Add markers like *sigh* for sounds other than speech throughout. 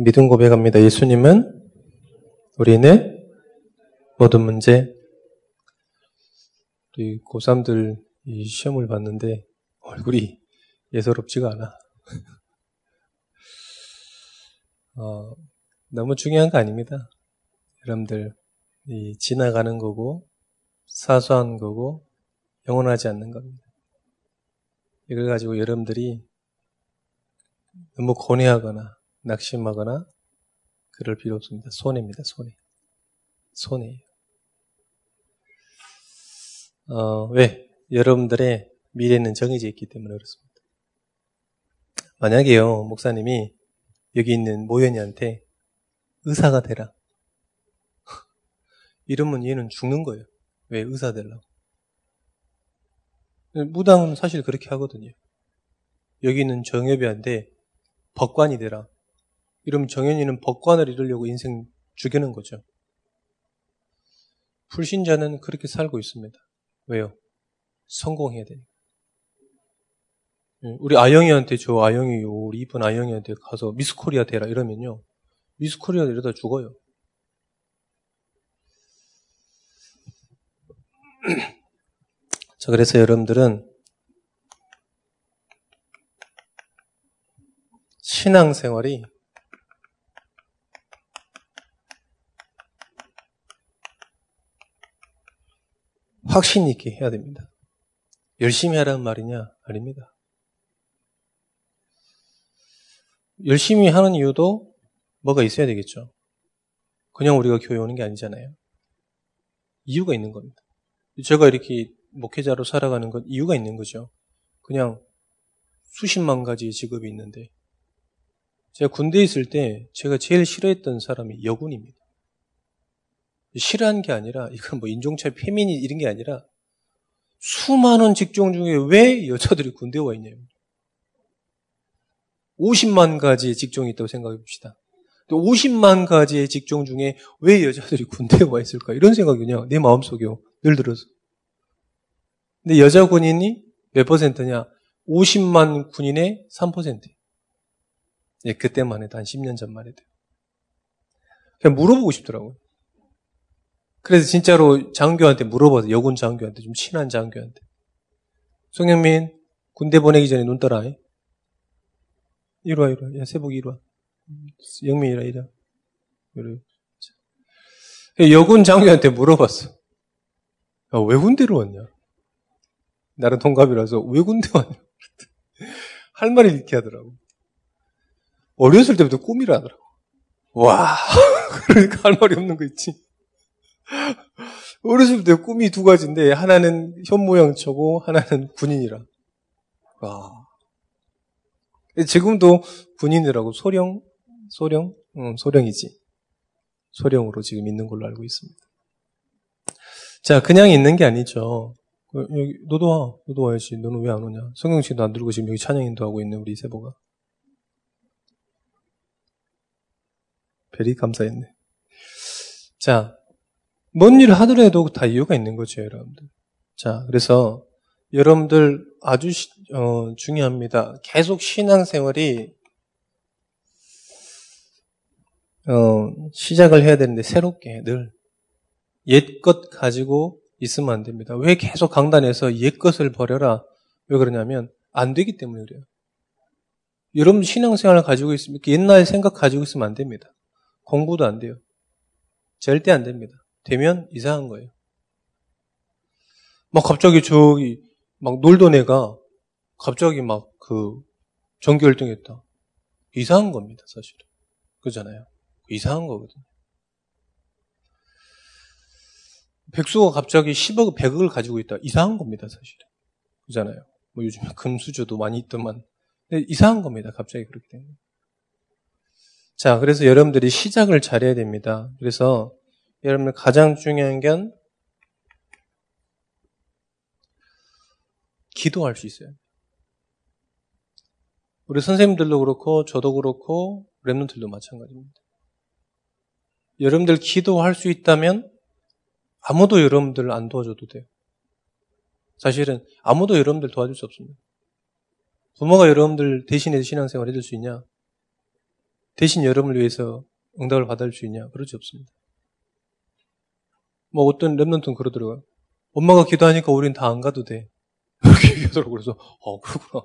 믿음 고백합니다. 예수님은 우리는 모든 문제 우리 고3들 이 시험을 봤는데 얼굴이 예사롭지가 않아. *laughs* 어, 너무 중요한 거 아닙니다. 여러분들 이 지나가는 거고 사소한 거고 영원하지 않는 겁니다. 이걸 가지고 여러분들이 너무 고뇌하거나 낙심하거나 그럴 필요 없습니다. 손해입니다. 손해. 손해예요. 어, 왜? 여러분들의 미래는 정해져 있기 때문에 그렇습니다. 만약에요, 목사님이 여기 있는 모연이한테 의사가 되라. *laughs* 이러면 얘는 죽는 거예요. 왜? 의사 되려고. 무당은 사실 그렇게 하거든요. 여기 있는 정엽이한테 법관이 되라. 이러면 정현이는 법관을 이루려고 인생 죽이는 거죠. 불신자는 그렇게 살고 있습니다. 왜요? 성공해야 되니까. 예, 우리 아영이한테 저 아영이 우리 이쁜 아영이한테 가서 미스코리아 되라 이러면요. 미스코리아 이러다 죽어요. *clears throat* 자, 그래서 여러분들은 신앙생활이 확신 있게 해야 됩니다. 열심히 하라는 말이냐? 아닙니다. 열심히 하는 이유도 뭐가 있어야 되겠죠. 그냥 우리가 교회 오는 게 아니잖아요. 이유가 있는 겁니다. 제가 이렇게 목회자로 살아가는 건 이유가 있는 거죠. 그냥 수십만 가지의 직업이 있는데 제가 군대에 있을 때 제가 제일 싫어했던 사람이 여군입니다. 싫어한 게 아니라 이건 뭐 인종차별 페미니 이런 게 아니라 수많은 직종 중에 왜 여자들이 군대에 와 있냐요. 50만 가지의 직종이 있다고 생각해 봅시다. 또 50만 가지의 직종 중에 왜 여자들이 군대에 와 있을까? 이런 생각이 그냥 내 마음속에요. 늘 들어서. 근데 여자 군인이 몇 퍼센트냐? 50만 군인의 3%. 예, 그때만 해도 한 10년 전만 해도. 그냥 물어보고 싶더라고요. 그래서 진짜로 장교한테 물어봐서 여군 장교한테 좀 친한 장교한테 송영민 군대 보내기 전에 눈 떠라. 이리 와, 이리 와. 야, 세복 이리 와. 영민이라 이리 와. 이리 여군 장교한테 물어봤어. 야, 왜 군대로 왔냐? 나는 동갑이라서 왜 군대 왔냐? *laughs* 할 말이 이렇게 하더라고. 어렸을 때부터 꿈이라 하더라고. 와, *laughs* 그러니까 할 말이 없는 거 있지. *gasps* 어렸을 때 꿈이 두 가지인데 하나는 현모양처고 하나는 군인이라. 와. 지금도 군인이라고 소령 소령 응, 소령이지. 소령으로 지금 있는 걸로 알고 있습니다. 자, 그냥 있는 게 아니죠. 어, 여기 너도 와, 너도 와야지. 너는 왜 안 오냐? 성경씨도 안 들고 지금 여기 찬양인도 하고 있는 우리 세보가. 별이 감사했네. 자, 뭔 일을 하더라도 다 이유가 있는 거죠, 여러분들. 자, 그래서 여러분들 아주 시, 어, 중요합니다. 계속 신앙생활이 어, 시작을 해야 되는데 새롭게 늘 옛것 가지고 있으면 안 됩니다. 왜 계속 강단에서 옛것을 버려라? 왜 그러냐면 안 되기 때문에 그래요. 여러분 신앙생활을 가지고 있으면 옛날 생각 가지고 있으면 안 됩니다. 공부도 안 돼요. 절대 안 됩니다. 되면 이상한 거예요. 막 갑자기 저기 막 놀던 애가 갑자기 막 그 전교 1등 했다. 이상한 겁니다, 사실은. 그잖아요. 이상한 거거든요. 백수가 갑자기 10억, 100억을 가지고 있다. 이상한 겁니다, 사실은. 그잖아요. 뭐 요즘에 금수저도 많이 있더만. 이상한 겁니다, 갑자기 그렇게 되면. 자, 그래서 여러분들이 시작을 잘해야 됩니다. 그래서 여러분들 가장 중요한 건 기도할 수 있어요. 우리 선생님들도 그렇고 저도 그렇고 랩런들도 마찬가지입니다. 여러분들 기도할 수 있다면 아무도 여러분들 안 도와줘도 돼요. 사실은 아무도 여러분들 도와줄 수 없습니다. 부모가 여러분들 대신에 신앙생활 해줄 수 있냐? 대신 여러분을 위해서 응답을 받을 수 있냐? 그렇지 없습니다. 뭐 어떤 랩런트는 그러더라고요. 엄마가 기도하니까 우린 다 안 가도 돼. *laughs* 이렇게 얘기하더라고요. 그래서 어 그렇구나.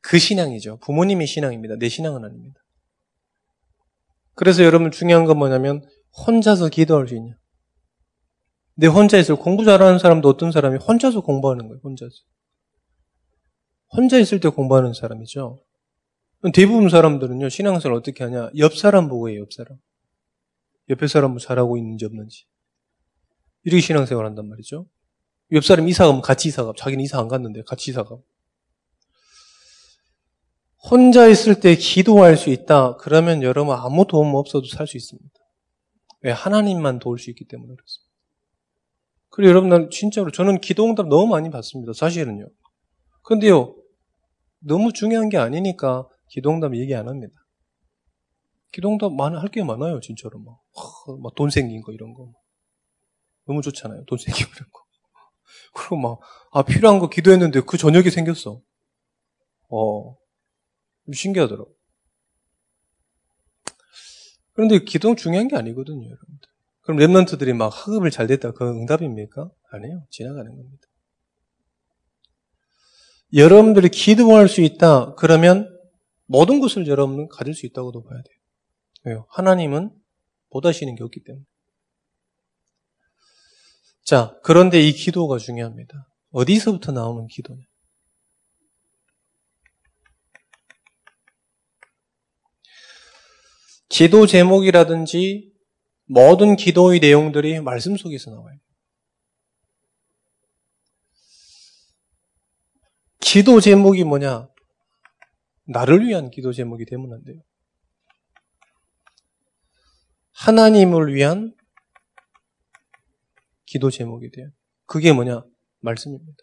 그 신앙이죠. 부모님의 신앙입니다. 내 신앙은 아닙니다. 그래서 여러분 중요한 건 뭐냐면 혼자서 기도할 수 있냐. 내 혼자 있을 공부 잘하는 사람도 어떤 사람이 혼자서 공부하는 거예요. 혼자서. 혼자 있을 때 공부하는 사람이죠. 대부분 사람들은요, 신앙생활 어떻게 하냐? 옆 사람 보고 해요, 옆 사람. 옆에 사람 뭐 잘하고 있는지 없는지. 이렇게 신앙생활 한단 말이죠. 옆 사람 이사 가면 같이 이사 가. 자기는 이사 안 갔는데 같이 이사 가. 혼자 있을 때 기도할 수 있다. 그러면 여러분 아무 도움 없어도 살 수 있습니다. 왜? 하나님만 도울 수 있기 때문에 그렇습니다. 그리고 여러분, 진짜로 저는 기도응답 너무 많이 받습니다. 사실은요. 근데요, 너무 중요한 게 아니니까 기도응답 얘기 안 합니다. 기도응답 많이 할게 많아요, 진짜로. 막, 막 돈 생긴 거 이런 거. 너무 좋잖아요. 돈 생기고 이런 거. *laughs* 그리고 막, 아, 필요한 거 기도했는데 그 저녁에 생겼어. 어, 신기하더라고. 그런데 기도는 중요한 게 아니거든요, 여러분들. 그럼 랩런트들이 막 학업을 잘 됐다. 그 응답입니까? 아니에요. 지나가는 겁니다. 여러분들이 기도할 수 있다. 그러면 모든 것을 여러분은 가질 수 있다고도 봐야 돼요. 왜요? 하나님은 못 하시는 게 없기 때문에. 자, 그런데 이 기도가 중요합니다. 어디서부터 나오는 기도냐? 기도 제목이라든지 모든 기도의 내용들이 말씀 속에서 나와요. 기도 제목이 뭐냐? 나를 위한 기도 제목이 되면 안 돼요. 하나님을 위한 기도 제목이 돼요. 그게 뭐냐? 말씀입니다.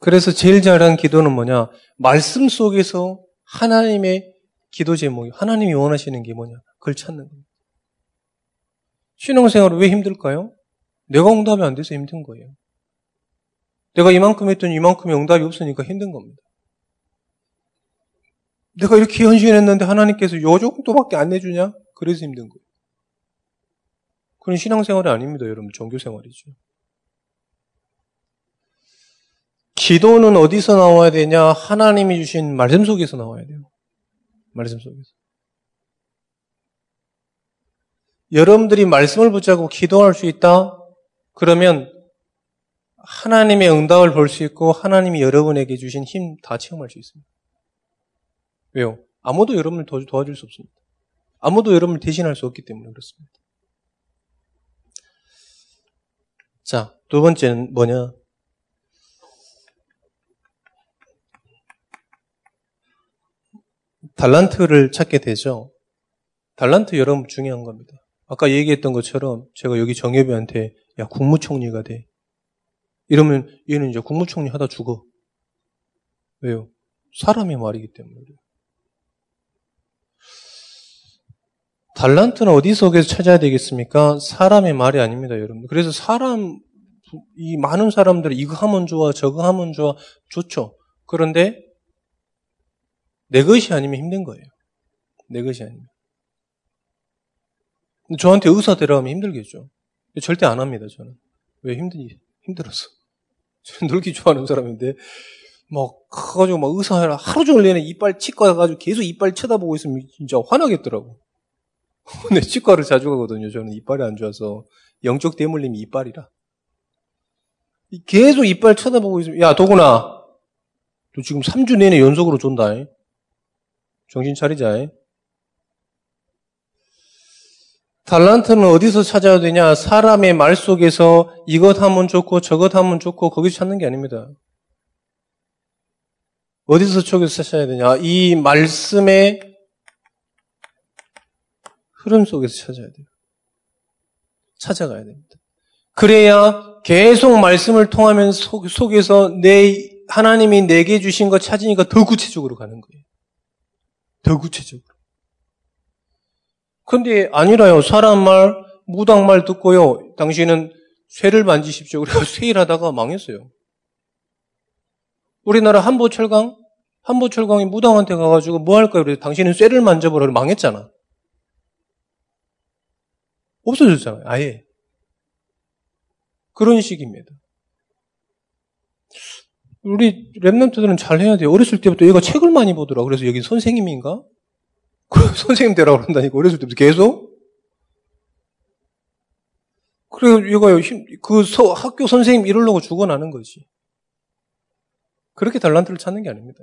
그래서 제일 잘한 기도는 뭐냐? 말씀 속에서 하나님의 기도 제목이, 하나님이 원하시는 게 뭐냐? 그걸 찾는 겁니다. 신앙생활은 왜 힘들까요? 내가 응답이 안 돼서 힘든 거예요. 내가 이만큼 했더니 이만큼의 응답이 없으니까 힘든 겁니다. 내가 이렇게 헌신했는데 하나님께서 요 정도밖에 안 내주냐? 그래서 힘든 거예요. 그런 신앙생활이 아닙니다, 여러분. 종교생활이죠. 기도는 어디서 나와야 되냐? 하나님이 주신 말씀 속에서 나와야 돼요. 말씀 속에서. 여러분들이 말씀을 붙잡고 기도할 수 있다? 그러면 하나님의 응답을 볼 수 있고 하나님이 여러분에게 주신 힘 다 체험할 수 있습니다. 왜요? 아무도 여러분을 도와줄 수 없습니다. 아무도 여러분을 대신할 수 없기 때문에 그렇습니다. 자, 두 번째는 뭐냐? 달란트를 찾게 되죠. 달란트 여러분 중요한 겁니다. 아까 얘기했던 것처럼 제가 여기 정예비한테 야 국무총리가 돼. 이러면 얘는 이제 국무총리 하다 죽어. 왜요? 사람의 말이기 때문에 그래요. 달란트는 어디 속에서 찾아야 되겠습니까? 사람의 말이 아닙니다, 여러분. 그래서 사람, 이 많은 사람들이 이거 하면 좋아, 저거 하면 좋아, 좋죠. 그런데 내 것이 아니면 힘든 거예요. 내 것이 아니면. 저한테 의사 데려가면 힘들겠죠. 절대 안 합니다, 저는. 왜 힘드니? 힘들어서. *laughs* 저는 놀기 좋아하는 사람인데, 막, 가가지고 막 의사해라. 하루 종일 내내 이빨 치과 가가지고 계속 이빨 쳐다보고 있으면 진짜 화나겠더라고. *laughs* 근데 치과를 자주 가거든요. 저는 이빨이 안 좋아서. 영적 대물림이 이빨이라. 계속 이빨 쳐다보고 있으면, 야, 도구나. 너 지금 3주 내내 연속으로 존다. 정신 차리자. 달란트는 어디서 찾아야 되냐? 사람의 말 속에서 이것 하면 좋고 저것 하면 좋고 거기서 찾는 게 아닙니다. 어디서 쪽에서 찾아야 되냐? 이 말씀의 흐름 속에서 찾아야 돼요. 찾아가야 됩니다. 그래야 계속 말씀을 통하면서 속에서 내 하나님이 내게 주신 것 찾으니까 더 구체적으로 가는 거예요. 더 구체적으로. 근데 아니라요. 사람 말, 무당 말 듣고요. 당신은 쇠를 만지십시오. 그래서 *laughs* 쇠일 하다가 망했어요. 우리나라 한보철강 한보철광이 무당한테 가가지고 뭐 할까요? 그래서 당신은 쇠를 만져보라. 망했잖아. 없어졌잖아요. 아예. 그런 식입니다. 우리 랩런트들은 잘 해야 돼요. 어렸을 때부터 얘가 책을 많이 보더라. 그래서 여기 선생님인가? *laughs* 선생님 되라고 그런다니까. 어렸을 때부터 계속? 그래서 얘가 그 서, 학교 선생님 이러려고 죽어나는 거지. 그렇게 달란트를 찾는 게 아닙니다.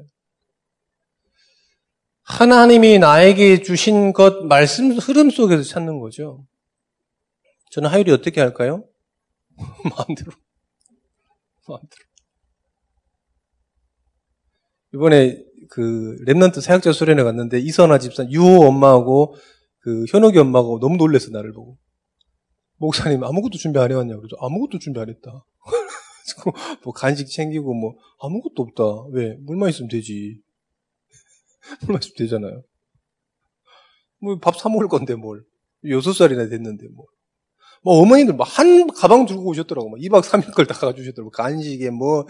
하나님이 나에게 주신 것, 말씀 흐름 속에서 찾는 거죠. 저는 하율이 어떻게 할까요? *laughs* 마음대로. 마음대로. 이번에 그 랩런트 사역자 수련회 갔는데 이선아 집사, 유호 엄마하고 그 현옥이 엄마하고 너무 놀랬어 나를 보고. 목사님 아무것도 준비 안 해왔냐고 그래서 아무것도 준비 안 했다. *laughs* 뭐 간식 챙기고 뭐 아무것도 없다. 왜? 물만 있으면 되지. *laughs* 물만 있으면 되잖아요. 뭐 밥 사 먹을 건데 뭘. 여섯 살이나 됐는데 뭐. 뭐 어머니들 뭐 한 가방 들고 오셨더라고. 막 2박 3일 걸 다 가주셨더라고. 간식에 뭐.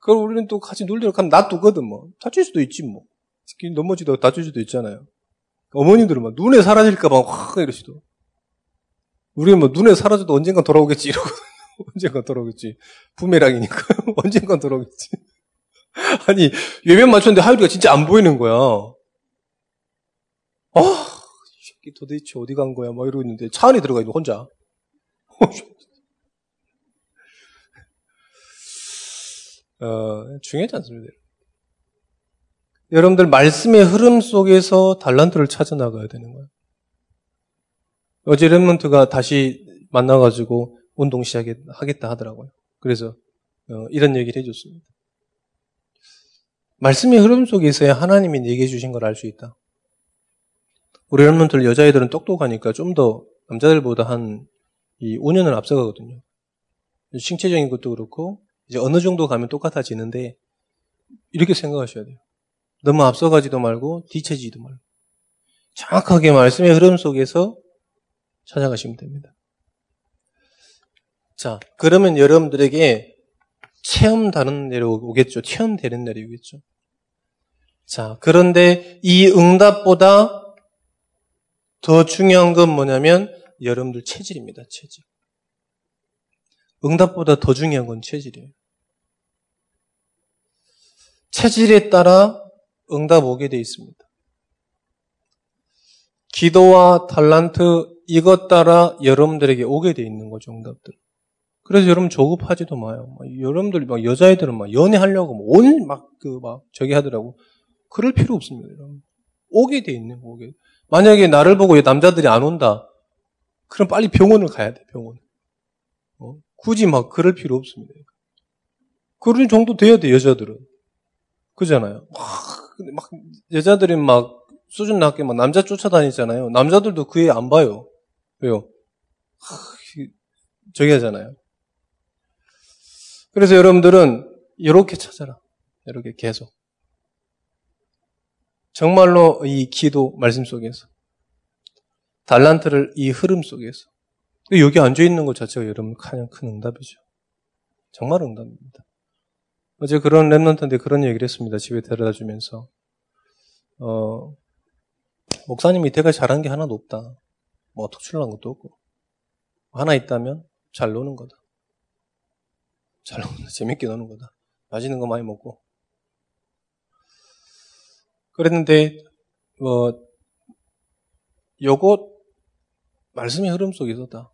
그걸 우리는 또 같이 놀리러 가면 놔두거든 뭐. 다칠 수도 있지 뭐. 넘어지도 다칠 수도 있잖아요. 어머님들은 막 눈에 사라질까봐 확 이러시도. 우리는 뭐 눈에 사라져도 언젠간 돌아오겠지 이러고 *laughs* 언젠간 돌아오겠지. 부메랑이니까 *laughs* 언젠간 돌아오겠지. *laughs* 아니 외면 맞췄는데 하율이가 진짜 안 보이는 거야. 아, 이 새끼 도대체 어디 간 거야? 막 이러고 있는데 차 안에 들어가 있는 혼자. *laughs* 어, 중요하지 않습니다. 여러분들 말씀의 흐름 속에서 달란트를 찾아 나가야 되는 거예요. 어제 랩먼트가 다시 만나가지고 운동 시작하겠다 하더라고요. 그래서 어, 이런 얘기를 해줬습니다. 말씀의 흐름 속에 있어야 하나님이 얘기해 주신 걸 알 수 있다. 우리 Remnant 여자애들은 똑똑하니까 좀 더 남자들보다 한 이 5년을 앞서가거든요. 신체적인 것도 그렇고 이제 어느 정도 가면 똑같아지는데 이렇게 생각하셔야 돼요. 너무 앞서가지도 말고 뒤처지도 말고 정확하게 말씀의 흐름 속에서 찾아가시면 됩니다. 자, 그러면 여러분들에게 체험 다른 날이 오겠죠. 체험 되는 날이 오겠죠. 자, 그런데 이 응답보다 더 중요한 건 뭐냐면 여러분들 체질입니다. 체질. 응답보다 더 중요한 건 체질이에요. 체질에 따라 응답 오게 돼 있습니다. 기도와 달란트 이것 따라 여러분들에게 오게 돼 있는 거죠, 응답들. 그래서 여러분 조급하지도 마요. 여러분들 막 여자애들은 막 연애하려고 온 막 그막 저기 하더라고. 그럴 필요 없습니다, 여러분. 오게 돼 있는 거, 오게. 만약에 나를 보고 남자들이 안 온다. 그럼 빨리 병원을 가야 돼, 병원. 어? 굳이 막 그럴 필요 없습니다. 그런 정도 돼야 돼, 여자들은. 그잖아요. 막, 막 여자들이 막 수준 낮게 막 남자 쫓아다니잖아요. 남자들도 그 애 안 봐요. 왜요? 저기 하잖아요. 그래서 여러분들은 이렇게 찾아라. 이렇게 계속. 정말로 이 기도 말씀 속에서 달란트를 이 흐름 속에서 여기 앉아 있는 것 자체가 여러분 가장 큰 응답이죠. 정말 응답입니다. 어제 그런 랩런트인데 그런 얘기를 했습니다. 집에 데려다 주면서 어, 목사님이 이때까지 잘한 게 하나도 없다. 뭐 특출난 것도 없고 하나 있다면 잘 노는 거다. 잘 노는 *laughs* 재밌게 노는 거다. 맛있는 거 많이 먹고 그랬는데 뭐 요거 말씀의 흐름 속에서 다.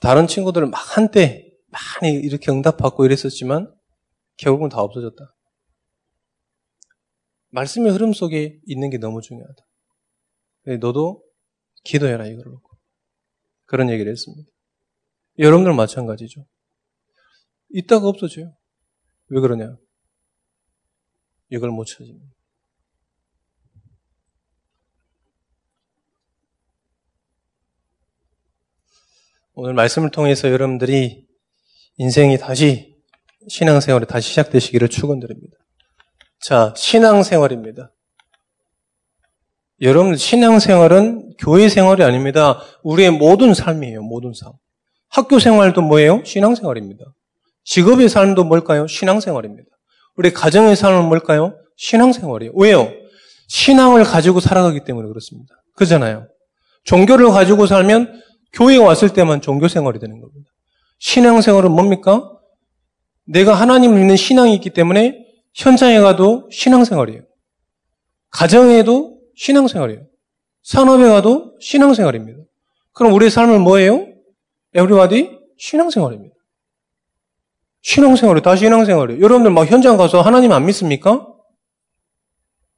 다른 친구들은 막 한때 많이 이렇게 응답받고 이랬었지만 결국은 다 없어졌다. 말씀의 흐름 속에 있는 게 너무 중요하다. 너도 기도해라 이걸 놓고 그런 얘기를 했습니다. 여러분들 마찬가지죠. 있다가 없어져요. 왜 그러냐? 이걸 못 찾습니 오늘 말씀을 통해서 여러분들이 인생이 다시 신앙생활이 다시 시작되시기를 축원드립니다. 자, 신앙생활입니다. 여러분 신앙생활은 교회 생활이 아닙니다. 우리의 모든 삶이에요. 모든 삶. 학교 생활도 뭐예요? 신앙생활입니다. 직업의 삶도 뭘까요? 신앙생활입니다. 우리 가정의 삶은 뭘까요? 신앙생활이에요. 왜요? 신앙을 가지고 살아가기 때문에 그렇습니다. 그잖아요. 종교를 가지고 살면 교회에 왔을 때만 종교생활이 되는 겁니다. 신앙생활은 뭡니까? 내가 하나님 믿는 신앙이 있기 때문에 현장에 가도 신앙생활이에요. 가정에도 신앙생활이에요. 산업에 가도 신앙생활입니다. 그럼 우리의 삶은 뭐예요? 에브리바디 신앙생활입니다. 신앙생활이 다 신앙생활이에요. 여러분들 막 현장 가서 하나님 안 믿습니까?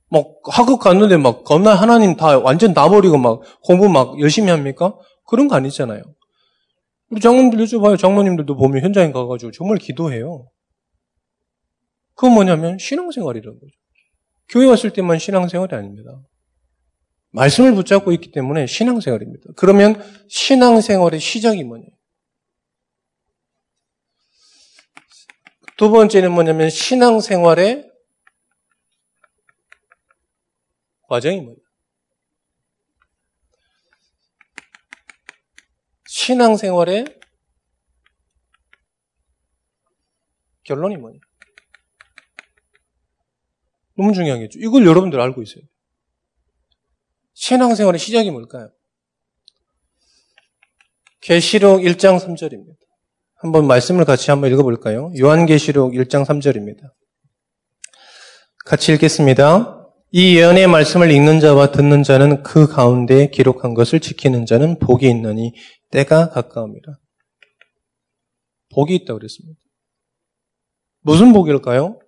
막 학급 갔는데 막 겁나 하나님 다 완전 놔버리고 막 공부 막 열심히 합니까? 그런 거 아니잖아요. 우리 장모님들 여쭤봐요. 장모님들도 보면 현장에 가가지고 정말 기도해요. 그건 뭐냐면 신앙생활이라는 거죠. 교회 왔을 때만 신앙생활이 아닙니다. 말씀을 붙잡고 있기 때문에 신앙생활입니다. 그러면 신앙생활의 시작이 뭐냐? 두 번째는 뭐냐면 신앙생활의 과정이 뭐냐? 신앙생활의 결론이 뭐냐? 너무 중요하겠죠. 이걸 여러분들 알고 있어요. 신앙생활의 시작이 뭘까요? 계시록 1장 3절입니다. 한번 말씀을 같이 한번 읽어볼까요? 요한계시록 1장 3절입니다. 같이 읽겠습니다. 이 예언의 말씀을 읽는 자와 듣는 자는 그 가운데 기록한 것을 지키는 자는 복이 있느니 때가 가까웁니다. 복이 있다고 그랬습니다. 무슨 복일까요?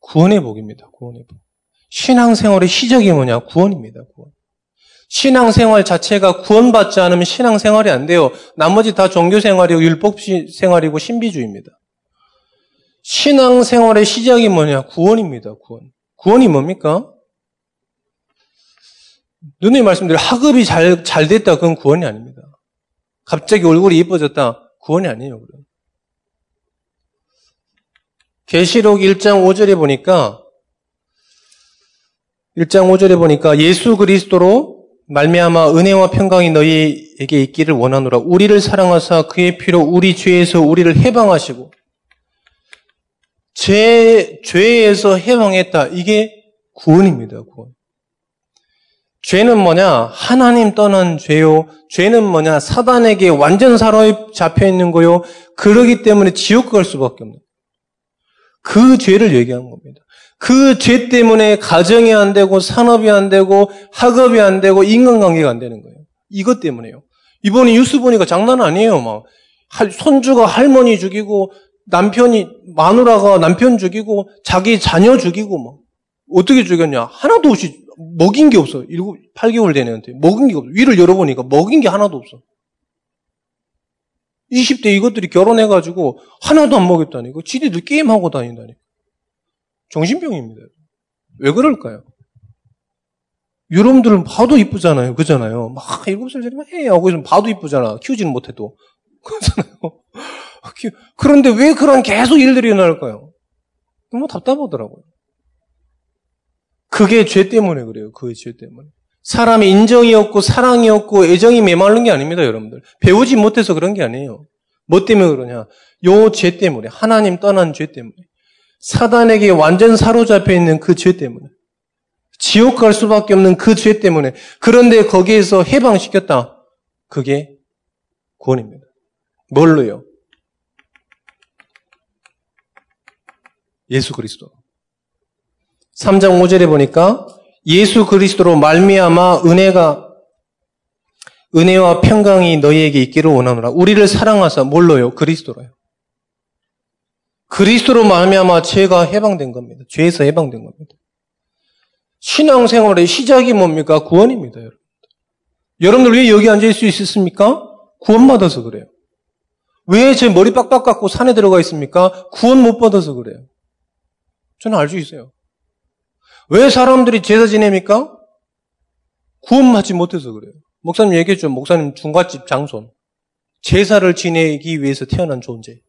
구원의 복입니다. 구원의 복. 신앙생활의 시작이 뭐냐? 구원입니다. 구원. 신앙생활 자체가 구원받지 않으면 신앙생활이 안 돼요. 나머지 다 종교생활이고 율법생활이고 신비주의입니다. 신앙생활의 시작이 뭐냐? 구원입니다. 구원. 구원이 뭡니까? 눈에 말씀드린 학업이 잘, 잘 됐다. 그건 구원이 아닙니다. 갑자기 얼굴이 이뻐졌다. 구원이 아니에요. 그럼. 계시록 1장 5절에 보니까 1장 5절에 보니까 예수 그리스도로 말미암아 은혜와 평강이 너희에게 있기를 원하노라. 우리를 사랑하사 그의 피로 우리 죄에서 우리를 해방하시고 죄 죄에서 해방했다. 이게 구원입니다. 구원. 죄는 뭐냐? 하나님 떠난 죄요. 죄는 뭐냐? 사단에게 완전 사로잡혀 있는 거요. 그러기 때문에 지옥 갈 수밖에 없는. 그 죄를 얘기하는 겁니다. 그 죄 때문에 가정이 안 되고 산업이 안 되고 학업이 안 되고 인간관계가 안 되는 거예요. 이것 때문에요. 이번에 뉴스 보니까 장난 아니에요. 막 손주가 할머니 죽이고 남편이 마누라가 남편 죽이고 자기 자녀 죽이고 막 어떻게 죽였냐? 하나도 없이 먹인 게 없어. 7, 8개월 된 애한테 먹인 게 없어. 위를 열어보니까 먹인 게 하나도 없어. 20대 이것들이 결혼해가지고 하나도 안 먹였다니. 그 지들들 게임하고 다닌다니. 정신병입니다. 왜 그럴까요? 여러분들은 봐도 이쁘잖아요. 그잖아요. 막 일곱 살 전에만 해. 하고 있으면 봐도 이쁘잖아. 키우지는 못해도. *laughs* 그렇잖아요. *laughs* 그런데 왜 그런 계속 일들이 일어날까요? 너무 답답하더라고요. 그게 죄 때문에 그래요. 그죄 때문에. 사람의 인정이 없고 사랑이 없고 애정이 메마른 게 아닙니다, 여러분들. 배우지 못해서 그런 게 아니에요. 뭐 때문에 그러냐? 요 죄 때문에. 하나님 떠난 죄 때문에. 사단에게 완전 사로잡혀 있는 그 죄 때문에. 지옥 갈 수밖에 없는 그 죄 때문에. 그런데 거기에서 해방시켰다. 그게 구원입니다. 뭘로요? 예수 그리스도. 3장 5절에 보니까 예수 그리스도로 말미암아 은혜가 은혜와 평강이 너희에게 있기를 원하노라. 우리를 사랑하사 뭘로요? 그리스도로요. 그리스도로 말미암아 죄가 해방된 겁니다. 죄에서 해방된 겁니다. 신앙생활의 시작이 뭡니까? 구원입니다, 여러분. 여러분들 왜 여기 앉아 있을 수 있습니까? 구원받아서 그래요. 왜 제 머리 빡빡 깎고 산에 들어가 있습니까? 구원 못 받아서 그래요. 저는 알 수 있어요. 왜 사람들이 제사 지냅니까? 구원받지 못해서 그래요. 목사님 얘기했죠. 목사님 중갓집 장손. 제사를 지내기 위해서 태어난 존재.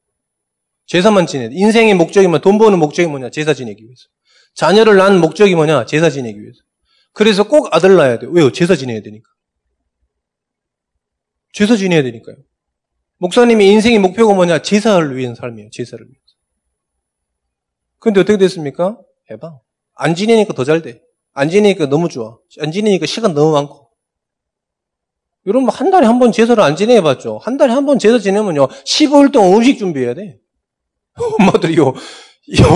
제사만 지내. 인생의 목적이 뭐냐? 돈 버는 목적이 뭐냐? 제사 지내기 위해서. 자녀를 낳은 목적이 뭐냐? 제사 지내기 위해서. 그래서 꼭 아들 낳아야 돼요. 왜요? 제사 지내야 되니까. 제사 지내야 되니까요. 목사님의 인생의 목표가 뭐냐? 제사를 위한 삶이에요. 제사를 위해서. 근데 어떻게 됐습니까? 해방. 안 지내니까 더 잘 돼. 안 지내니까 너무 좋아. 안 지내니까 시간 너무 많고. 여러분, 한 달에 한 번 제사를 안 지내봤죠? 한 달에 한 번 제사 지내면요, 15일 동안 음식 준비해야 돼. *laughs* 엄마들이 요,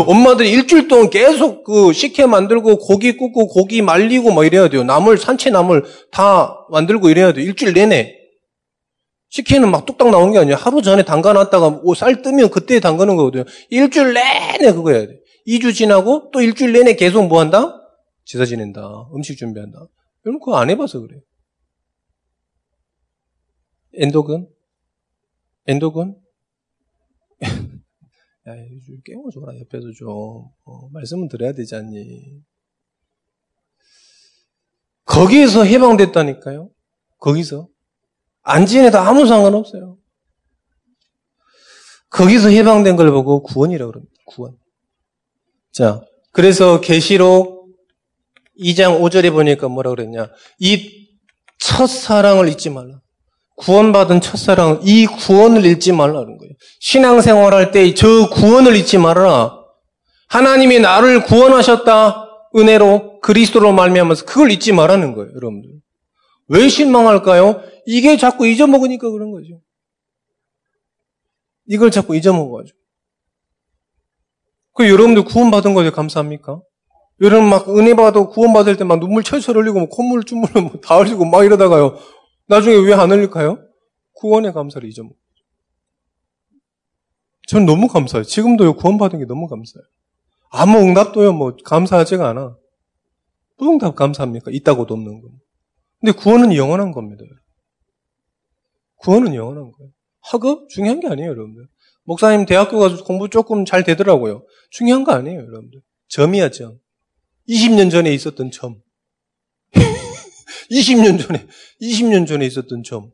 엄마들이 일주일 동안 계속 그 식혜 만들고 고기 굽고 고기 말리고 막 이래야 돼요. 나물, 산채 나물 다 만들고 이래야 돼요. 일주일 내내. 식혜는 막 뚝딱 나오는 게 아니야. 하루 전에 담가놨다가 쌀 뜨면 그때 담가는 거거든요. 일주일 내내 그거 해야 돼. 2주 지나고 또 일주일 내내 계속 뭐 한다? 제사 지낸다. 음식 준비한다. 여러분 그거 안 해봐서 그래요. 엔도근? 엔도근? 야, 좀 깨워줘라, 옆에서 좀. 어, 말씀은 드려야 되지 않니? 거기에서 해방됐다니까요? 거기서. 안 지내도 아무 상관없어요. 거기서 해방된 걸 보고 구원이라고 그럽니다. 구원. 자, 그래서 계시록 2장 5절에 보니까 뭐라 그랬냐? 이 첫사랑을 잊지 말라. 구원받은 첫사랑, 이 구원을 잊지 말라는 거예요. 신앙생활 할때 저 구원을 잊지 말아라. 하나님이 나를 구원하셨다. 은혜로 그리스도로 말미암아서 그걸 잊지 말라는 거예요, 여러분들. 왜 실망할까요? 이게 자꾸 잊어먹으니까 그런 거죠. 이걸 자꾸 잊어먹어가지고. 그 여러분들 구원받은 거에 감사합니까? 여러분 막 은혜 받아 구원받을 때 막 눈물 철철 흘리고 뭐 콧물 쭈물 다 흘리고 막 이러다가요. 나중에 왜 안 흘릴까요? 구원의 감사를 잊어먹어. 전 너무 감사해요. 지금도요, 구원받은 게 너무 감사해요. 아무 응답도요, 뭐, 감사하지가 않아. 무 응답 감사합니까? 있다고도 없는 거. 근데 구원은 영원한 겁니다. 구원은 영원한 거예요. 학업? 중요한 게 아니에요, 여러분들. 목사님 대학교 가서 공부 조금 잘 되더라고요. 중요한 거 아니에요, 여러분들. 점이야, 점. 20년 전에 있었던 점. *laughs* 20년 전에, 20년 전에 있었던 점.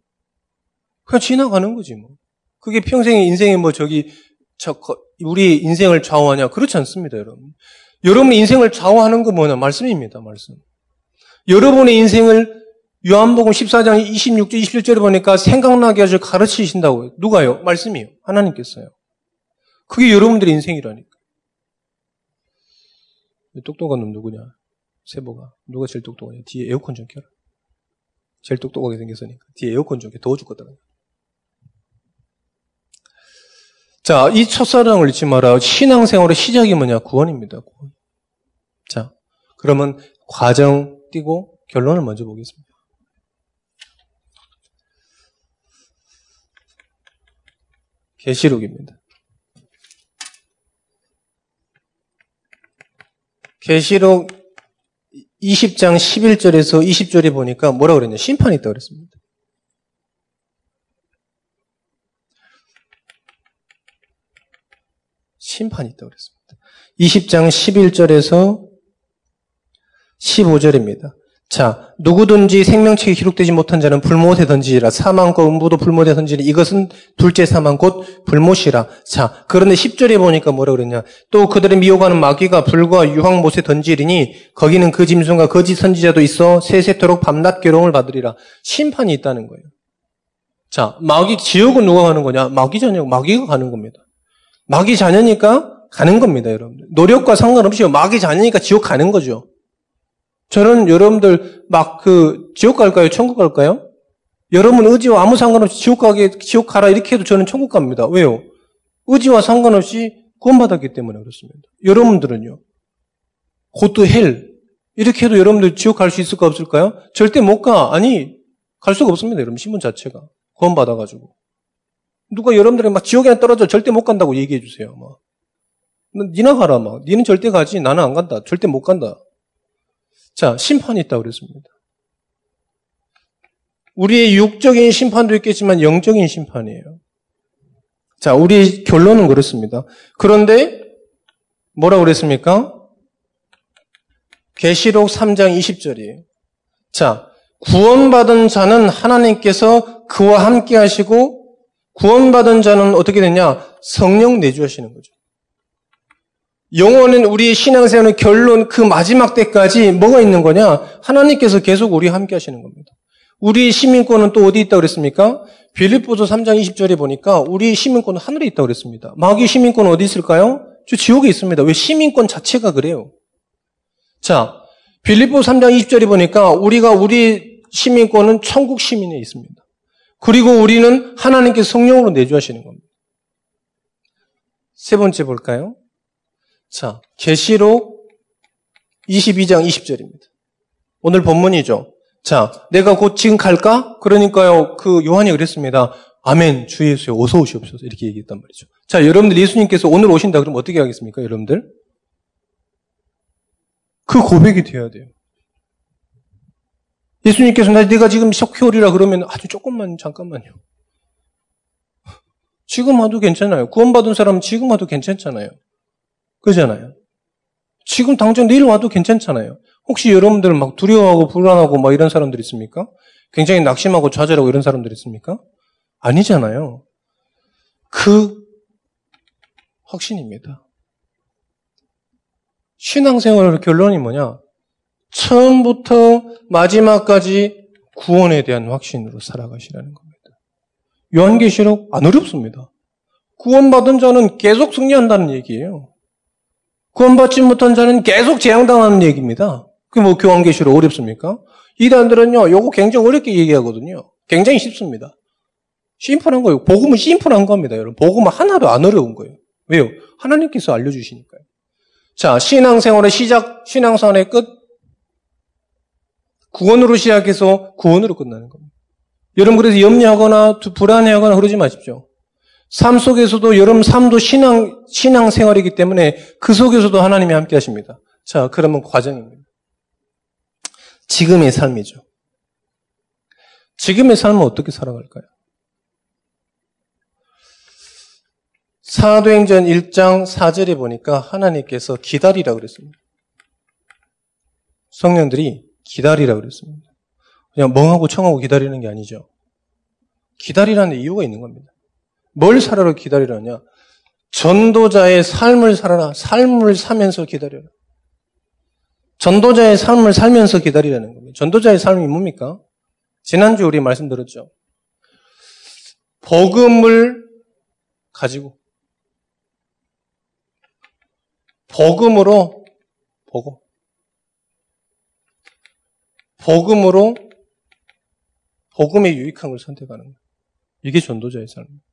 그냥 지나가는 거지, 뭐. 그게 평생의 인생에 뭐 저기, 저, 우리 인생을 좌우하냐? 그렇지 않습니다, 여러분. 여러분의 인생을 좌우하는 거 뭐냐? 말씀입니다, 말씀. 여러분의 인생을 요한복음 14장 26절, 27절에 보니까 생각나게 하셔 가르치신다고요. 누가요? 말씀이요. 하나님께서요. 그게 여러분들의 인생이라니까. 똑똑한 놈 누구냐? 세보가. 누가 제일 똑똑하냐? 뒤에 에어컨 좀 켜라. 제일 똑똑하게 생겼으니까. 뒤에 에어컨 좀 켜. 더워 죽거든. 자, 이 첫사랑을 잊지 마라. 신앙생활의 시작이 뭐냐? 구원입니다. 구원. 자, 그러면 과정 띄고 결론을 먼저 보겠습니다. 계시록입니다. 계시록 20장 11절에서 20절에 보니까 뭐라고 그랬냐? 심판이 있다고 그랬습니다. 심판이 있다고 그랬습니다. 20장 11절에서 15절입니다. 자, 누구든지 생명책에 기록되지 못한 자는 불못에 던지라. 사망과 음부도 불못에 던지라. 이것은 둘째 사망 곧 불못이라. 자, 그런데 10절에 보니까 뭐라 그랬냐. 또 그들의 미혹하는 마귀가 불과 유황못에 던지리니 거기는 그 짐승과 거짓 선지자도 있어 세세토록 밤낮 괴로움을 받으리라. 심판이 있다는 거예요. 자, 마귀 지옥은 누가 가는 거냐? 마귀 자녀, 마귀가 가는 겁니다. 마귀 자녀니까 가는 겁니다, 여러분들. 노력과 상관없이 마귀 자녀니까 지옥 가는 거죠. 저는 여러분들 막 그 지옥 갈까요? 천국 갈까요? 여러분 의지와 아무 상관없이 지옥 가게 지옥 가라 이렇게 해도 저는 천국 갑니다. 왜요? 의지와 상관없이 구원받았기 때문에 그렇습니다. 여러분들은요? 곧도 헬 이렇게 해도 여러분들 지옥 갈 수 있을까 없을까요? 절대 못 가. 아니 갈 수가 없습니다. 여러분 신분 자체가 구원받아가지고 누가 여러분들이 막 지옥에 떨어져 절대 못 간다고 얘기해 주세요. 막 니나 가라 막 니는 절대 가지 나는 안 간다. 절대 못 간다. 자, 심판이 있다고 그랬습니다. 우리의 육적인 심판도 있겠지만 영적인 심판이에요. 자, 우리 결론은 그렇습니다. 그런데 뭐라고 그랬습니까? 계시록 3장 20절이에요. 자, 구원받은 자는 하나님께서 그와 함께 하시고 구원받은 자는 어떻게 되냐? 성령 내주하시는 거죠. 영원은 우리 신앙 생활의 결론 그 마지막 때까지 뭐가 있는 거냐? 하나님께서 계속 우리 함께 하시는 겁니다. 우리 시민권은 또 어디 있다고 그랬습니까? 빌립보서 3장 20절에 보니까 우리 시민권은 하늘에 있다고 그랬습니다. 마귀 시민권은 어디 있을까요? 저 지옥에 있습니다. 왜 시민권 자체가 그래요? 자, 빌립보 3장 20절에 보니까 우리가 우리 시민권은 천국 시민에 있습니다. 그리고 우리는 하나님께 성령으로 내주하시는 겁니다. 세 번째 볼까요? 자, 계시록 22장 20절입니다. 오늘 본문이죠. 자, 내가 곧 지금 갈까? 그러니까요, 그 요한이 그랬습니다. 아멘, 주 예수여, 어서 오시옵소서. 이렇게 얘기했단 말이죠. 자, 여러분들 예수님께서 오늘 오신다 그러면 어떻게 하겠습니까, 여러분들? 그 고백이 돼야 돼요. 예수님께서 나 내가 지금 석회 오리라 그러면 아주 조금만 잠깐만요. 지금 와도 괜찮아요. 구원받은 사람은 지금 와도 괜찮잖아요. 그잖아요. 지금 당장 내일 와도 괜찮잖아요. 혹시 여러분들 막 두려워하고 불안하고 막 이런 사람들 있습니까? 굉장히 낙심하고 좌절하고 이런 사람들 있습니까? 아니잖아요. 그 확신입니다. 신앙생활의 결론이 뭐냐? 처음부터 마지막까지 구원에 대한 확신으로 살아가시라는 겁니다. 요한계시록 안 어렵습니다. 구원받은 자는 계속 승리한다는 얘기예요. 구원받지 못한 자는 계속 재앙당하는 얘기입니다. 그게 뭐 교환계시록 어렵습니까? 이단들은요, 요거 굉장히 어렵게 얘기하거든요. 굉장히 쉽습니다. 심플한 거예요. 복음은 심플한 겁니다, 여러분. 복음은 하나도 안 어려운 거예요. 왜요? 하나님께서 알려주시니까요. 자, 신앙생활의 시작, 신앙생활의 끝, 구원으로 시작해서 구원으로 끝나는 겁니다. 여러분 그래서 염려하거나 불안해하거나 그러지 마십시오. 삶 속에서도 여러분 삶도 신앙 신앙 생활이기 때문에 그 속에서도 하나님이 함께 하십니다. 자, 그러면 과정입니다. 지금의 삶이죠. 지금의 삶은 어떻게 살아갈까요? 사도행전 1장 4절에 보니까 하나님께서 기다리라 그랬습니다. 성령들이 기다리라 그랬습니다. 그냥 멍하고 청하고 기다리는 게 아니죠. 기다리라는 이유가 있는 겁니다. 뭘 살아라 기다리라냐? 전도자의 삶을 살아라. 삶을 사면서 기다려라. 전도자의 삶을 살면서 기다리라는 겁니다. 전도자의 삶이 뭡니까? 지난주 우리 말씀드렸죠. 복음을 가지고 복음으로 복음 복음으로 복음에 유익한 걸 선택하는 거예요. 이게 전도자의 삶입니다.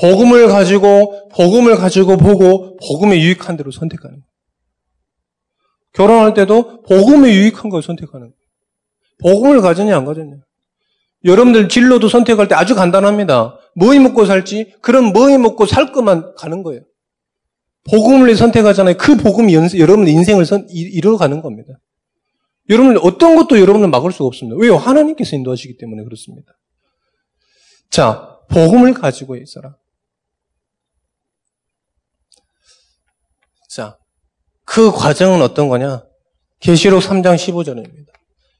복음을 가지고 복음을 가지고 보고 복음에 유익한 대로 선택하는 거예요. 결혼할 때도 복음에 유익한 걸 선택하는 거예요. 복음을 가졌냐 안 가졌냐. 여러분들 진로도 선택할 때 아주 간단합니다. 뭐이 먹고 살지? 그럼 뭐이 먹고 살 것만 가는 거예요. 복음을 선택하잖아요. 그 복음이 여러분 인생을 이루어가는 겁니다. 여러분 어떤 것도 여러분을 막을 수가 없습니다. 왜요? 하나님께서 인도하시기 때문에 그렇습니다. 자, 복음을 가지고 있어라. 자, 그 과정은 어떤 거냐? 계시록 3장 15절입니다.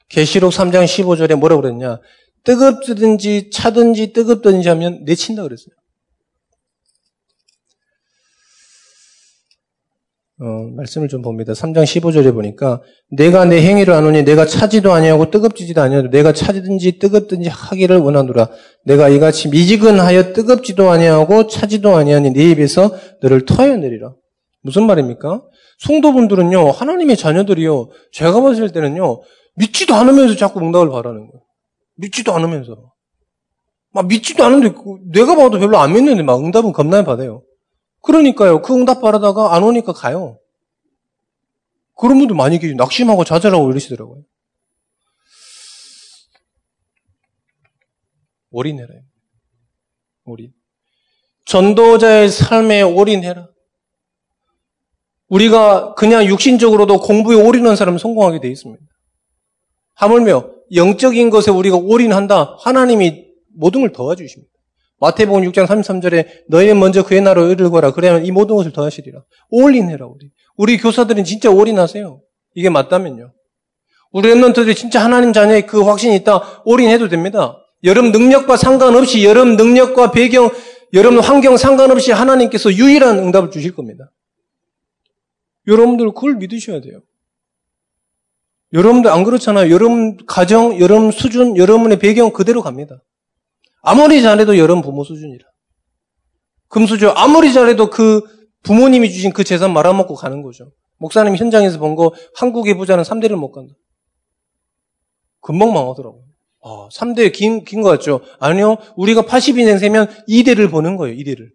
계시록 3장 15절에 뭐라고 그랬냐? 뜨겁든지 차든지 뜨겁든지 하면 내친다 그랬어요. 어, 말씀을 좀 봅니다. 3장 15절에 보니까 내가 내 행위를 아노니 내가 차지도 아니하고 뜨겁지도 아니하고 내가 차지든지 뜨겁든지 하기를 원하노라. 내가 이같이 미지근하여 뜨겁지도 아니하고 차지도 아니하니 네 입에서 너를 터여내리라. 무슨 말입니까? 성도분들은요 하나님의 자녀들이요 제가 봤을 때는요 믿지도 않으면서 자꾸 응답을 바라는 거예요. 믿지도 않으면서 막 믿지도 않은데 내가 봐도 별로 안 믿는데 막 응답은 겁나 받아요. 그러니까요. 그 응답 바라다가 안 오니까 가요. 그런 분들 많이 계시죠. 낙심하고 좌절하고 이러시더라고요. 올인해라. 올인. 전도자의 삶에 올인해라. 우리가 그냥 육신적으로도 공부에 올인한 사람은 성공하게 되어 있습니다. 하물며 영적인 것에 우리가 올인한다. 하나님이 모든 걸 도와주십니다. 마태복음 6장 33절에 너희는 먼저 그의 나라로 이르거라. 그래야만 이 모든 것을 더하시리라. 올인해라 우리. 우리 교사들은 진짜 올인하세요. 이게 맞다면요. 우리 랩런트들이 진짜 하나님 자녀의 그 확신이 있다. 올인해도 됩니다. 여러분 능력과 상관없이 여러분 능력과 배경, 여러분 환경 상관없이 하나님께서 유일한 응답을 주실 겁니다. 여러분들 그걸 믿으셔야 돼요. 여러분들 안 그렇잖아요. 여러분 가정, 여러분 수준, 여러분의 배경 그대로 갑니다. 아무리 잘해도 여러분 부모 수준이라. 금수저 아무리 잘해도 그 부모님이 주신 그 재산 말아먹고 가는 거죠. 목사님 현장에서 본 거 한국의 부자는 3대를 못 간다. 금방 망하더라고요. 아, 3대 긴, 긴 것 같죠? 아니요. 우리가 82년생이면 2대를 보는 거예요, 2대를.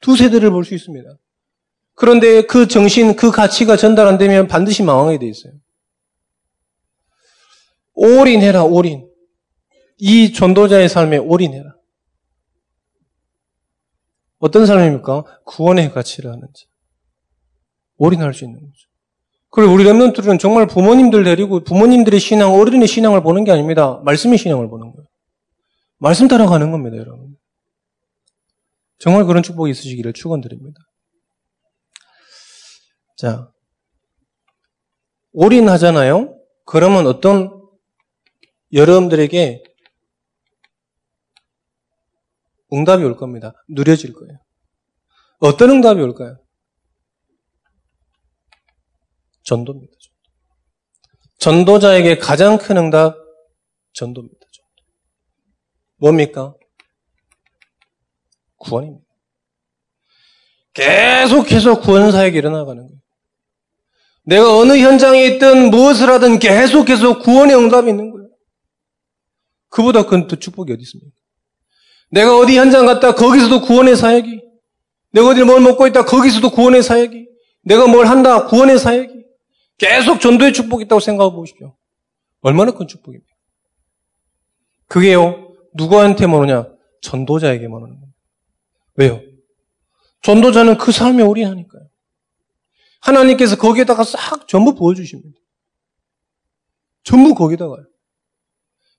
두 세대를 볼 수 있습니다. 그런데 그 정신, 그 가치가 전달 안 되면 반드시 망하게 돼 있어요. 올인해라, 올인. 이 전도자의 삶에 올인해라. 어떤 사람입니까? 구원의 가치를 하는지. 올인할 수 있는 거죠. 그리고 우리 랩런트들은 정말 부모님들 데리고 부모님들의 신앙, 어른의 신앙을 보는 게 아닙니다. 말씀의 신앙을 보는 거예요. 말씀 따라가는 겁니다, 여러분. 정말 그런 축복이 있으시기를 축원드립니다. 자, 올인하잖아요. 그러면 어떤 여러분들에게 응답이 올 겁니다. 누려질 거예요. 어떤 응답이 올까요? 전도입니다. 전도. 자에게 가장 큰 응답, 전도입니다. 전도. 뭡니까? 구원입니다. 계속해서 구원사역이 일어나가는 거예요. 내가 어느 현장에 있든 무엇을 하든 계속해서 구원의 응답이 있는 거예요. 그보다 큰 또 축복이 어디 있습니까? 내가 어디 현장 갔다 거기서도 구원의 사역이 내가 어디 뭘 먹고 있다 거기서도 구원의 사역이 내가 뭘 한다 구원의 사역이 계속 전도의 축복이 있다고 생각해 보십시오. 얼마나 큰 축복입니까? 그게요 누구한테만 오냐? 전도자에게만 오는 겁니다. 왜요? 전도자는 그 삶에 올인하니까요. 하나님께서 거기에다가 싹 전부 부어주십니다. 전부 거기다가요.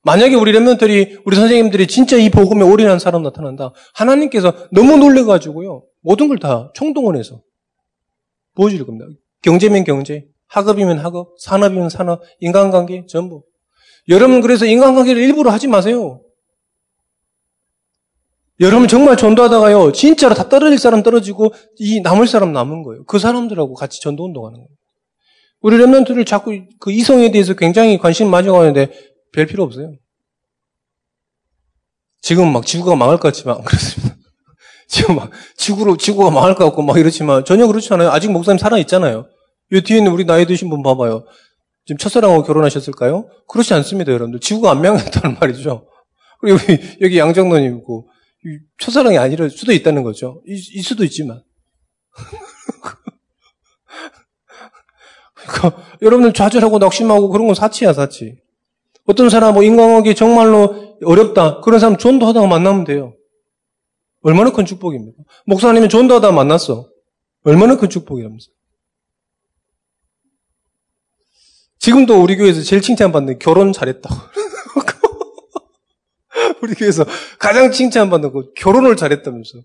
만약에 우리 랩런들이 우리 선생님들이 진짜 이 복음에 올인한 사람 나타난다. 하나님께서 너무 놀래가지고요. 모든 걸 다 총동원해서 보여줄 겁니다. 경제면 경제, 학업이면 학업, 산업이면 산업, 인간관계 전부. 여러분 그래서 인간관계를 일부러 하지 마세요. 여러분 정말 전도하다가요, 진짜로 다 떨어질 사람 떨어지고 이 남을 사람 남은 거예요. 그 사람들하고 같이 전도 운동하는 거예요. 우리 랩런트를 자꾸 그 이성에 대해서 굉장히 관심 많이 가는데 별 필요 없어요. 지금 막 지구가 망할 것 같지만 *laughs* 그렇습니다. 지금 막 지구로 지구가 망할 것 같고 막 이렇지만 전혀 그렇지 않아요. 아직 목사님 살아 있잖아요. 이 뒤에 있는 우리 나이 드신 분 봐봐요. 지금 첫사랑하고 결혼하셨을까요? 그렇지 않습니다, 여러분들. 지구가 안 망했다는 *laughs* 말이죠. 그리고 여기, 여기 양정론님 있고 첫사랑이 아닐 수도 있다는 거죠. 이, 이 수도 있지만. *laughs* 그러니까 여러분들 좌절하고 낙심하고 그런 건 사치야, 사치. 어떤 사람 뭐 인간관계 정말로 어렵다. 그런 사람 전도하다가 만나면 돼요. 얼마나 큰 축복입니까? 목사님이 전도하다가 만났어. 얼마나 큰 축복이라면서. 지금도 우리 교회에서 제일 칭찬받는 결혼 잘했다고. *laughs* *laughs* 우리 교회에서 가장 칭찬받는 거 결혼을 잘했다면서.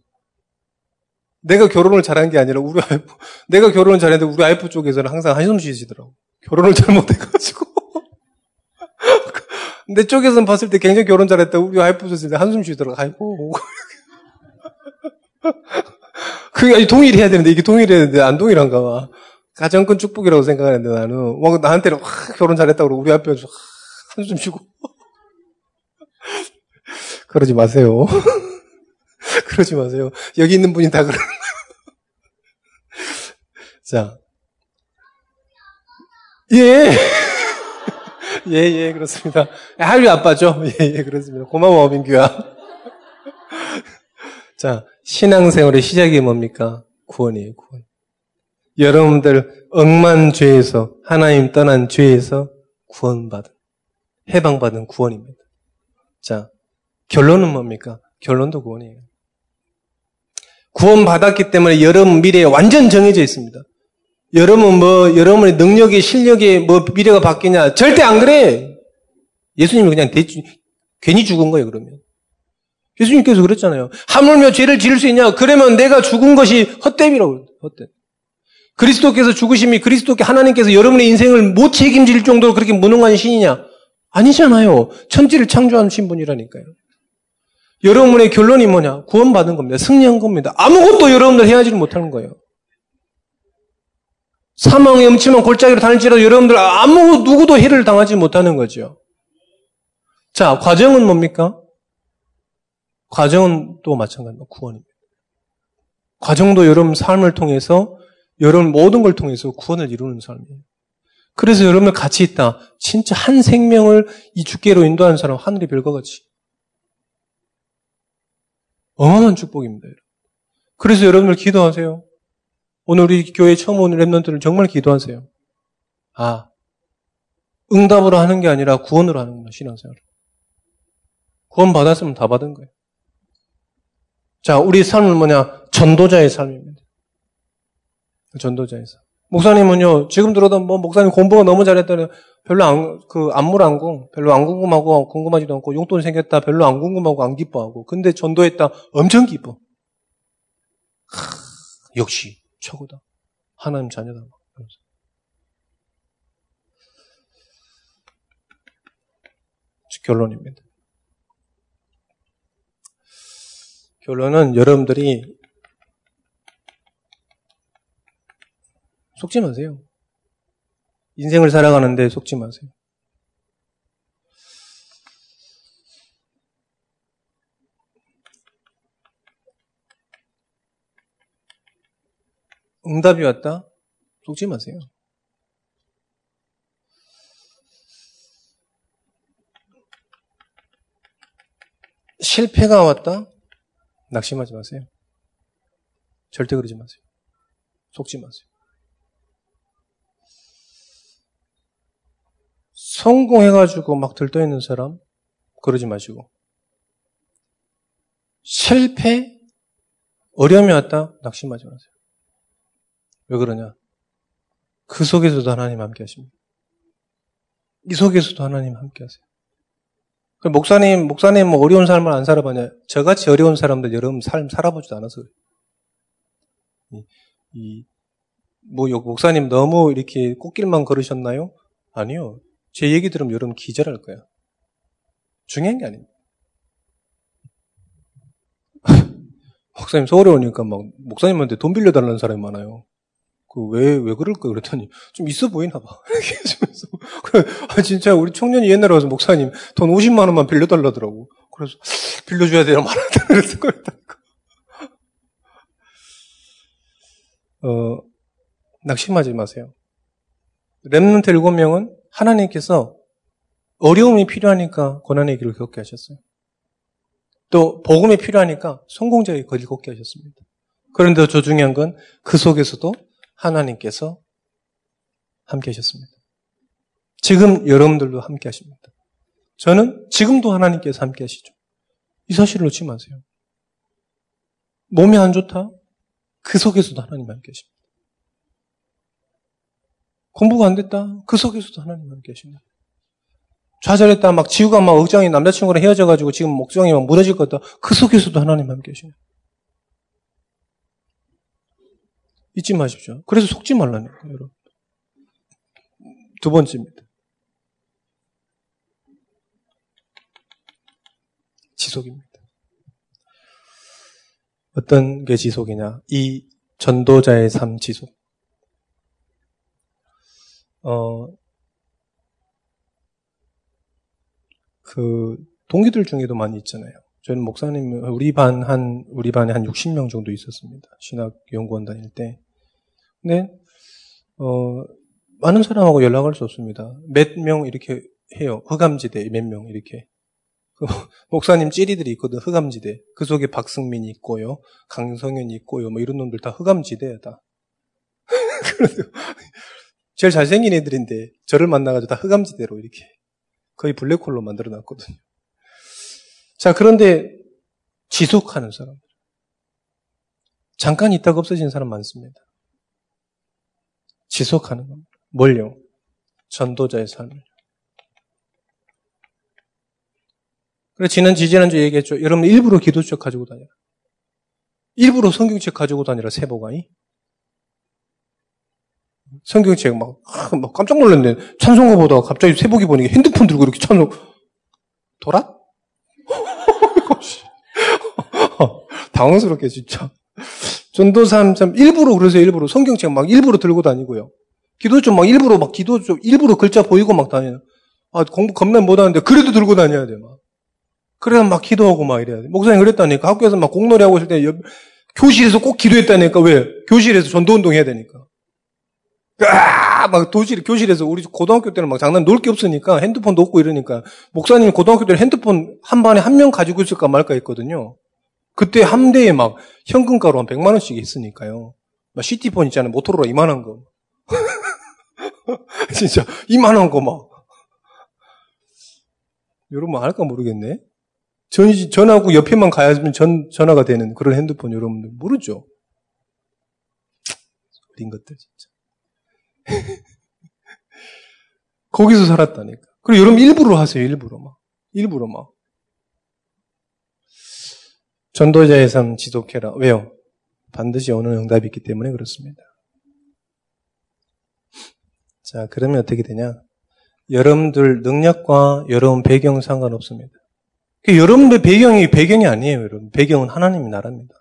내가 결혼을 잘한 게 아니라 우리 아이프, 내가 결혼을 잘했는데 우리 아이프 쪽에서는 항상 한숨 쉬시더라고. 결혼을 잘못해가지고. *laughs* 내 쪽에서는 봤을 때 굉장히 결혼 잘했다. 우리 줬을 때 한숨 쉬더라고. 아이고. *laughs* 그게 동일해야 되는데, 이게 동일해야 되는데, 안 동일한가 봐. 큰 축복이라고 생각하는데, 나는. 막 나한테는, 와, 결혼 잘했다고 우리 앞에서 한숨 쉬고. 그러지 마세요. *laughs* 그러지 마세요. 여기 있는 분이 다 그러는. 자. 예. *laughs* 예, 예, 그렇습니다. 하율이 아빠죠? 예, 예, 그렇습니다. 고마워, 민규야. *laughs* 자, 신앙생활의 시작이 뭡니까? 구원이에요, 구원. 여러분들, 억만 죄에서, 하나님 떠난 죄에서 구원받은, 해방받은 구원입니다. 자, 결론은 뭡니까? 결론도 구원이에요. 구원받았기 때문에 여러분 미래에 완전 정해져 있습니다. 여러분 뭐 여러분의 능력이 실력이 뭐 미래가 바뀌냐 절대 안 그래. 예수님이 그냥 대충 괜히 죽은 거예요 그러면. 예수님께서 그랬잖아요. 하물며 죄를 지을 수 있냐? 그러면 내가 죽은 것이 헛됨이라고 헛됨. 그리스도께서 죽으심이 그리스도께 하나님께서 여러분의 인생을 못 책임질 정도로 그렇게 무능한 신이냐? 아니잖아요. 천지를 창조하신 분이라니까요. 여러분의 결론이 뭐냐? 구원받은 겁니다. 승리한 겁니다. 아무것도 여러분들 해야지를 못하는 거예요. 사망의 음침한 골짜기로 다닐지라도 여러분들 아무 누구도 해를 당하지 못하는 거죠. 자, 과정은 뭡니까? 과정은 또 마찬가지입니다. 구원입니다. 과정도 여러분 삶을 통해서 여러분 모든 걸 통해서 구원을 이루는 삶이에요. 그래서 여러분들 같이 있다. 진짜 한 생명을 이 주께로 인도하는 사람 하늘의 별과 같이. 어마어마한 축복입니다. 그래서 여러분들 기도하세요. 오늘 우리 교회 처음 오는 랩런트를 정말 기도하세요. 아, 응답으로 하는 게 아니라 구원으로 하는구나, 신앙생활. 구원 받았으면 다 받은 거예요. 자, 우리 삶은 뭐냐? 전도자의 삶입니다. 전도자의 삶. 목사님은요, 지금 들어도 뭐 목사님 공부가 너무 잘했다니 별로 안, 그 안물 안궁, 별로 안 궁금하고 궁금하지도 않고 용돈 생겼다 별로 안 궁금하고 안 기뻐하고. 근데 전도했다 엄청 기뻐. 하, 역시 최고다. 하나님 자녀다. 결론입니다. 결론은 여러분들이 속지 마세요. 인생을 살아가는데 속지 마세요. 응답이 왔다? 속지 마세요. 실패가 왔다? 낙심하지 마세요. 절대 그러지 마세요. 속지 마세요. 성공해가지고 막 들떠있는 사람, 그러지 마시고. 실패, 어려움이 왔다, 낙심하지 마세요. 왜 그러냐? 그 속에서도 하나님 함께 하십니다. 이 속에서도 하나님 함께 하세요. 그 목사님, 목사님 뭐 어려운 삶을 안 살아봤냐? 저같이 어려운 사람들 여러분 삶 살아보지도 않아서 그래요. 이, 이, 뭐, 목사님 너무 이렇게 꽃길만 걸으셨나요? 아니요. 제 얘기 들으면 여러분 기절할 거예요. 중요한 게 아닙니다. *laughs* 목사님 서울에 오니까 막 목사님한테 돈 빌려달라는 사람이 많아요. 그 왜, 왜 그럴까? 그랬더니 좀 있어 보이나 봐. *laughs* 아, 진짜 우리 청년이 옛날에 와서 목사님 돈 50만 원만 빌려달라더라고. 그래서 빌려줘야 돼요. 말한다. 그랬을 거였다니까. 어, 낙심하지 마세요. 랩런트 7명은 하나님께서 어려움이 필요하니까 고난의 길을 걷게 하셨어요. 또 복음이 필요하니까 성공자의 길을 걷게 하셨습니다. 그런데 더 중요한 건 그 속에서도 하나님께서 함께 하셨습니다. 지금 여러분들도 함께 하십니다. 저는 지금도 하나님께서 함께 하시죠. 이 사실을 놓지 마세요. 몸이 안 좋다? 그 속에서도 하나님 함께 하십니다. 공부가 안 됐다? 그 속에서도 하나님 함께 하십니다. 좌절했다, 막 지우가 막 억장이 남자친구랑 헤어져가지고 지금 목장이 막 무너질 것 같다. 그 속에서도 하나님 함께 하십니다. 잊지 마십시오. 그래서 속지 거예요, 여러분. 두 번째입니다. 지속입니다. 어떤 게 지속이냐? 이 전도자의 삶 지속. 어, 그, 동기들 중에도 많이 있잖아요. 저는 목사님, 우리 반 한, 우리 반에 한 60명 정도 있었습니다. 신학연구원 다닐 때. 근데, 어, 많은 사람하고 연락할 수 없습니다. 몇 명 이렇게 해요. 흑암지대 몇 명 이렇게. 그 *laughs* 목사님 찌리들이 있거든, 흑암지대. 그 속에 박승민이 있고요. 강성현이 있고요. 뭐 이런 놈들 다 흑암지대다. *laughs* 제일 잘생긴 애들인데 저를 만나가지고 다 흑암지대로 이렇게 거의 블랙홀로 만들어 놨거든요. 자, 그런데 지속하는 사람들. 잠깐 있다가 없어진 사람 많습니다. 지속하는 겁니다. 뭘요? 전도자의 삶을. 그래 지난 지지난주 얘기했죠. 여러분 일부러 기도책 가지고 다녀라. 일부러 성경책 가지고 다니라 세보가이. 성경책 막, 막 깜짝 놀랐네. 찬송가 보다가 갑자기 세보기 보니까 핸드폰 들고 이렇게 찬송 도라? *laughs* 당황스럽게 진짜. 전도사람 참 일부러 그래서 일부러 성경책 막 일부러 들고 다니고요. 기도 좀 막 일부러 막 기도 좀 일부러 글자 보이고 막 다녀요. 아 공부 겁나 못하는데 그래도 들고 다녀야 돼 막. 그래서 막 기도하고 막 이래야 돼. 목사님 그랬다니까 학교에서 막 공놀이 하고 있을 때 옆, 교실에서 꼭 기도했다니까. 왜? 교실에서 전도 운동 해야 되니까. 아, 막 도실, 교실에서 우리 고등학교 때는 막 장난 놀 게 없으니까 핸드폰도 없고 이러니까 목사님 고등학교 때는 핸드폰 한 반에 한 명 가지고 있을까 말까 했거든요. 그때 한 대에 막 현금가로 한 100만 원씩 있으니까요. 막 시티폰 있잖아요. 모토로라 이만한 거. *laughs* 진짜 이만한 거 막. 여러분 알까 모르겠네. 전, 전화하고 옆에만 가야면 전, 전화가 되는 그런 핸드폰 여러분들 모르죠? 어린 것들. *laughs* 거기서 살았다니까. 그리고 여러분 일부러 하세요, 일부러 막. 일부러 막. 전도자의 삶 지속해라. 왜요? 반드시 오는 응답이 있기 때문에 그렇습니다. 자, 그러면 어떻게 되냐? 여러분들 능력과 여러분 배경 상관없습니다. 그 여러분들 배경이 배경이 아니에요, 여러분. 배경은 하나님의 나라입니다.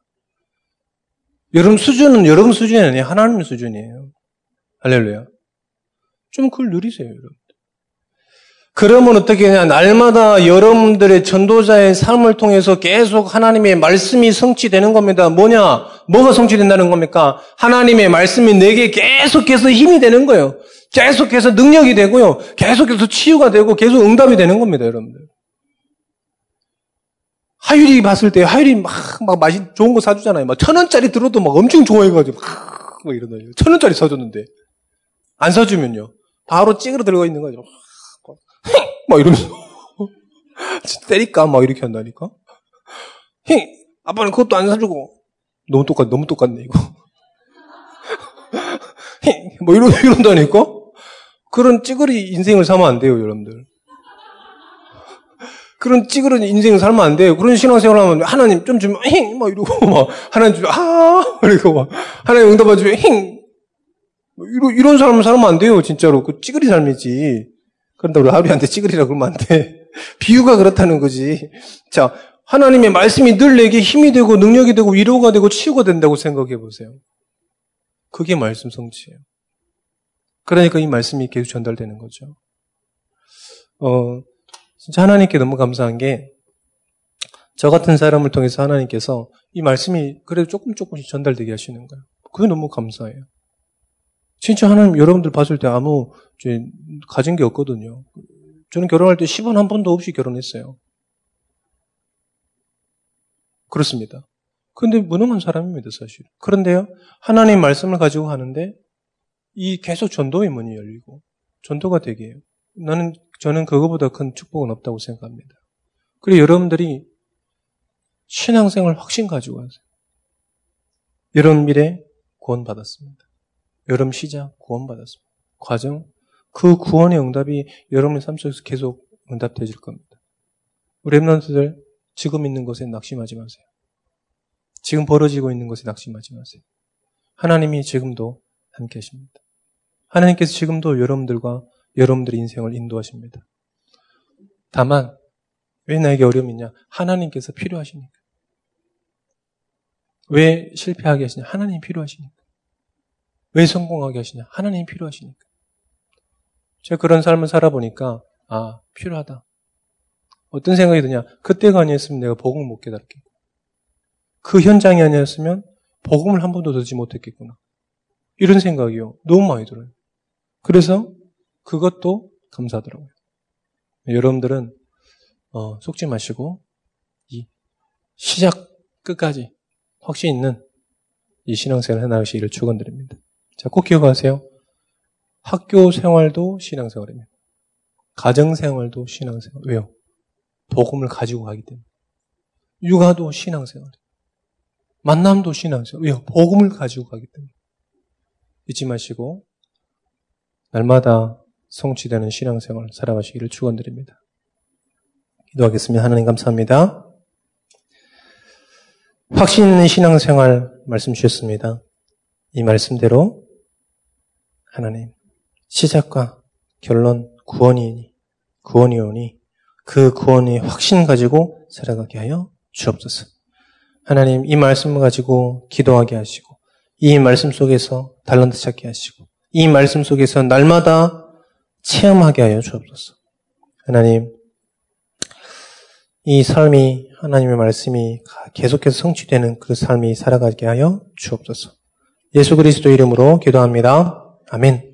여러분 수준은 여러분 수준이 아니에요. 하나님 수준이에요. 할렐루야. 좀 그걸 누리세요, 여러분. 그러면 어떻게 되냐. 날마다 여러분들의 전도자의 삶을 통해서 계속 하나님의 말씀이 성취되는 겁니다. 뭐냐? 뭐가 성취된다는 겁니까? 하나님의 말씀이 내게 계속해서 힘이 되는 거예요. 계속해서 능력이 되고요. 계속해서 치유가 되고 계속 응답이 되는 겁니다, 여러분들. 하율이 봤을 때 하율이 막, 막 맛이 좋은 거 사주잖아요. 막 천 원짜리 들어도 막 엄청 좋아해가지고 막, 막 이러더니 천 원짜리 사줬는데 안 사주면요. 바로 찌그러 들어가 있는 거죠. 막 이러면서 때릴까 막 이렇게 한다니까. 힝 아빠는 그것도 안 사주고 너무 똑같 너무 똑같네 이거. 뭐 이런 이런다니까. 그런 찌그리 인생을 살면 안 돼요, 여러분들. 그런 찌그런 인생을 살면 안 돼요. 그런 신앙생활 하면 하나님 좀 주면 힝! 막 이러고 막 하나님 주면 아! 그리고 막 하나님 응답해 주면 힝! 뭐 이런, 이런 사람을 살면 안 돼요, 진짜로. 그 찌그리 삶이지. 그런다 우리 하루한테 찌그리라 그러면 안 돼. *laughs* 비유가 그렇다는 거지. 자, 하나님의 말씀이 늘 내게 힘이 되고 능력이 되고 위로가 되고 치유가 된다고 생각해 보세요. 그게 말씀 성취예요. 그러니까 이 말씀이 계속 전달되는 거죠. 어, 진짜 하나님께 너무 감사한 게, 저 같은 사람을 통해서 하나님께서 이 말씀이 그래도 조금 조금씩 전달되게 하시는 거예요. 그게 너무 감사해요. 진짜 하나님 여러분들 봤을 때 아무 가진 게 없거든요. 저는 결혼할 때 10원 한 번도 없이 결혼했어요. 그렇습니다. 근데 무능한 사람입니다, 사실. 그런데요, 하나님 말씀을 가지고 하는데 이 계속 전도의 문이 열리고 전도가 되게 해요. 나는 저는 그거보다 큰 축복은 없다고 생각합니다. 그리고 여러분들이 신앙생활 확신 가지고 하세요. 여러분 미래 구원받았습니다. 여러분 시작 구원받았습니다. 과정 그 구원의 응답이 여러분의 삶 속에서 계속 응답되질 겁니다. 랩런트들 지금 있는 것에 낙심하지 마세요. 지금 벌어지고 있는 것에 낙심하지 마세요. 하나님이 지금도 함께 하십니다. 하나님께서 지금도 여러분들과 여러분들의 인생을 인도하십니다. 다만 왜 나에게 어려움이 있냐? 하나님께서 필요하시니까. 왜 실패하게 하시냐? 하나님 필요하시니까. 왜 성공하게 하시냐? 하나님 필요하시니까. 제가 그런 삶을 살아보니까 아 필요하다. 어떤 생각이 드냐? 그때가 아니었으면 내가 복음을 못 깨달았겠고 그 현장이 아니었으면 복음을 한 번도 듣지 못했겠구나. 이런 생각이요. 너무 많이 들어요. 그래서 그것도 감사하더라고요. 여러분들은 어, 속지 마시고 이 시작 끝까지 확신 있는 이 신앙생활 해나가시기를 축원드립니다. 자, 꼭 기억하세요. 학교 생활도 신앙생활입니다. 가정 생활도 신앙생활. 왜요? 복음을 가지고 가기 때문에. 육아도 신앙생활. 만남도 신앙생활. 왜요? 복음을 가지고 가기 때문에. 잊지 마시고 날마다 성취되는 신앙생활 살아가시기를 축원드립니다. 기도하겠습니다. 하나님 감사합니다. 확신 있는 신앙생활 말씀 주셨습니다. 이 말씀대로 하나님 시작과 결론 구원이니 구원이 오니 그 구원의 확신 가지고 살아가게 하여 주옵소서. 하나님 이 말씀을 가지고 기도하게 하시고 이 말씀 속에서 달란트 찾게 하시고 이 말씀 속에서 날마다 체험하게 하여 주옵소서. 하나님, 이 삶이 하나님의 말씀이 계속해서 성취되는 그 삶이 살아가게 하여 주옵소서. 예수 그리스도 이름으로 기도합니다. 아멘.